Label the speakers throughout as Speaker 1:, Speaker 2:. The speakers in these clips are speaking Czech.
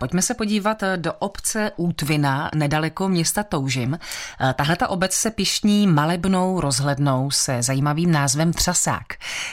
Speaker 1: Pojďme se podívat do obce Útvina, nedaleko města Toužim. Tahle ta obec se pišní malebnou rozhlednou se zajímavým názvem Třasák.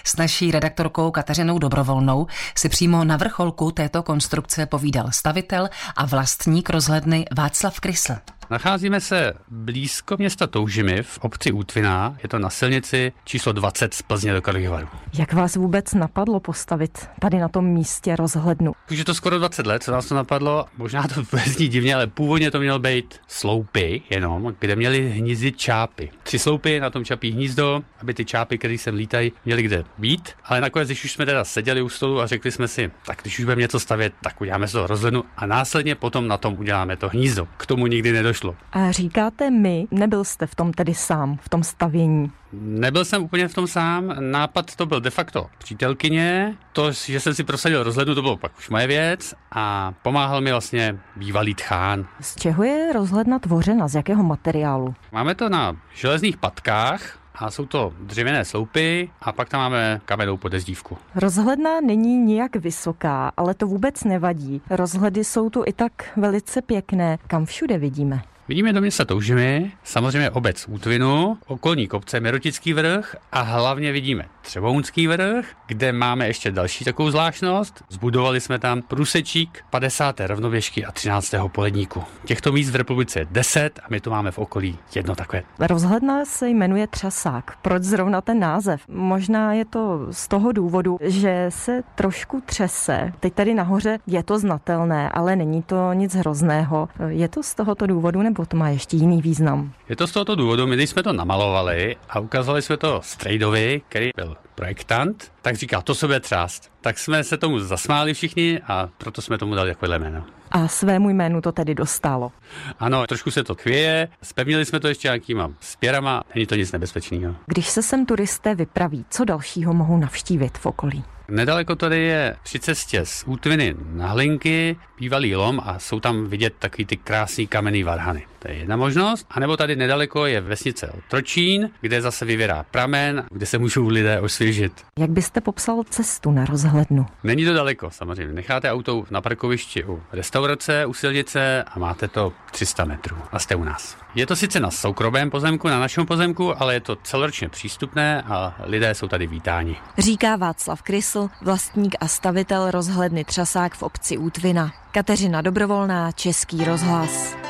Speaker 1: S naší redaktorkou Kateřinou Dobrovolnou si přímo na vrcholku této konstrukce povídal stavitel a vlastník rozhledny Václav Krysl.
Speaker 2: Nacházíme se blízko města Toužimy v obci Útviná. Je to na silnici číslo 20 z Plzně do Karlovaru.
Speaker 3: Jak vás vůbec napadlo postavit tady na tom místě rozhlednu?
Speaker 2: Už je to skoro 20 let, co nás to napadlo. Možná to zní divně, ale původně to mělo být sloupy jenom, kde měly hnízdit čápy. Tři sloupy na tom čapí hnízdo, aby ty čápy, které sem lítají, měly kde být. Ale nakonec, když už jsme teda seděli u stolu a řekli jsme si, tak když už budeme něco stavět, tak uděláme to rozhlednu a následně potom na tom uděláme to hnízdo. K tomu nikdy nedošlo došlo.
Speaker 3: A říkáte my, nebyl jste v tom tedy sám, v tom stavění?
Speaker 2: Nebyl jsem úplně v tom sám, nápad to byl de facto přítelkyně, to, že jsem si prosadil rozhlednu, to bylo pak už moje věc a pomáhal mi vlastně bývalý tchán.
Speaker 3: Z čeho je rozhledna tvořena, z jakého materiálu?
Speaker 2: Máme to na železných patkách, a jsou to dřevěné sloupy a pak tam máme kamennou podezdívku.
Speaker 3: Rozhledna není nijak vysoká, ale to vůbec nevadí. Rozhledy jsou tu i tak velice pěkné. Kam všude vidíme?
Speaker 2: Vidíme do města Toužimy, samozřejmě obec Útvinu, okolní kopce Mirotický vrch a hlavně vidíme Třebounský vrch, kde máme ještě další takovou zvláštnost. Zbudovali jsme tam průsečík 50. rovnověžky a 13. poledníku. Těchto míst v republice je 10 a my tu máme v okolí jedno takové.
Speaker 3: Rozhledna se jmenuje Třasák. Proč zrovna ten název? Možná je to z toho důvodu, že se trošku třese. Teď tady nahoře je to znatelné, ale není to nic hrozného. Je to z tohoto důvodu nebo to má ještě jiný význam?
Speaker 2: Je to z tohoto důvodu, my když jsme to namalovali a ukázali jsme to Strejdovi, který byl projektant, tak říká, to se bude třást. Tak jsme se tomu zasmáli všichni a proto jsme tomu dali takové jméno.
Speaker 3: A svému jménu to tedy dostalo.
Speaker 2: Ano, trošku se to chvěje, spevnili jsme to ještě nějakýma spěrama, není to nic nebezpečného.
Speaker 3: Když se sem turisté vypraví, co dalšího mohou navštívit v okolí?
Speaker 2: Nedaleko tady je při cestě z Útviny na Hlinky bývalý lom a jsou tam vidět takový ty krásný kamenný varhany. To je jedna možnost. A nebo tady nedaleko je vesnice Tročín, kde zase vyvěrá pramen, kde se můžou lidé osvěžit.
Speaker 3: Jak byste popsal cestu na rozhlednu?
Speaker 2: Není to daleko, samozřejmě. Necháte auto na parkovišti u restaurace, u silnice a máte to 300 metrů a jste u nás. Je to sice na soukromém pozemku, na našem pozemku, ale je to celoročně přístupné a lidé jsou tady vítáni.
Speaker 3: Říká Václav Krysl, vlastník a stavitel rozhledny Třasák v obci Útvina. Kateřina Dobrovolná, Český rozhlas.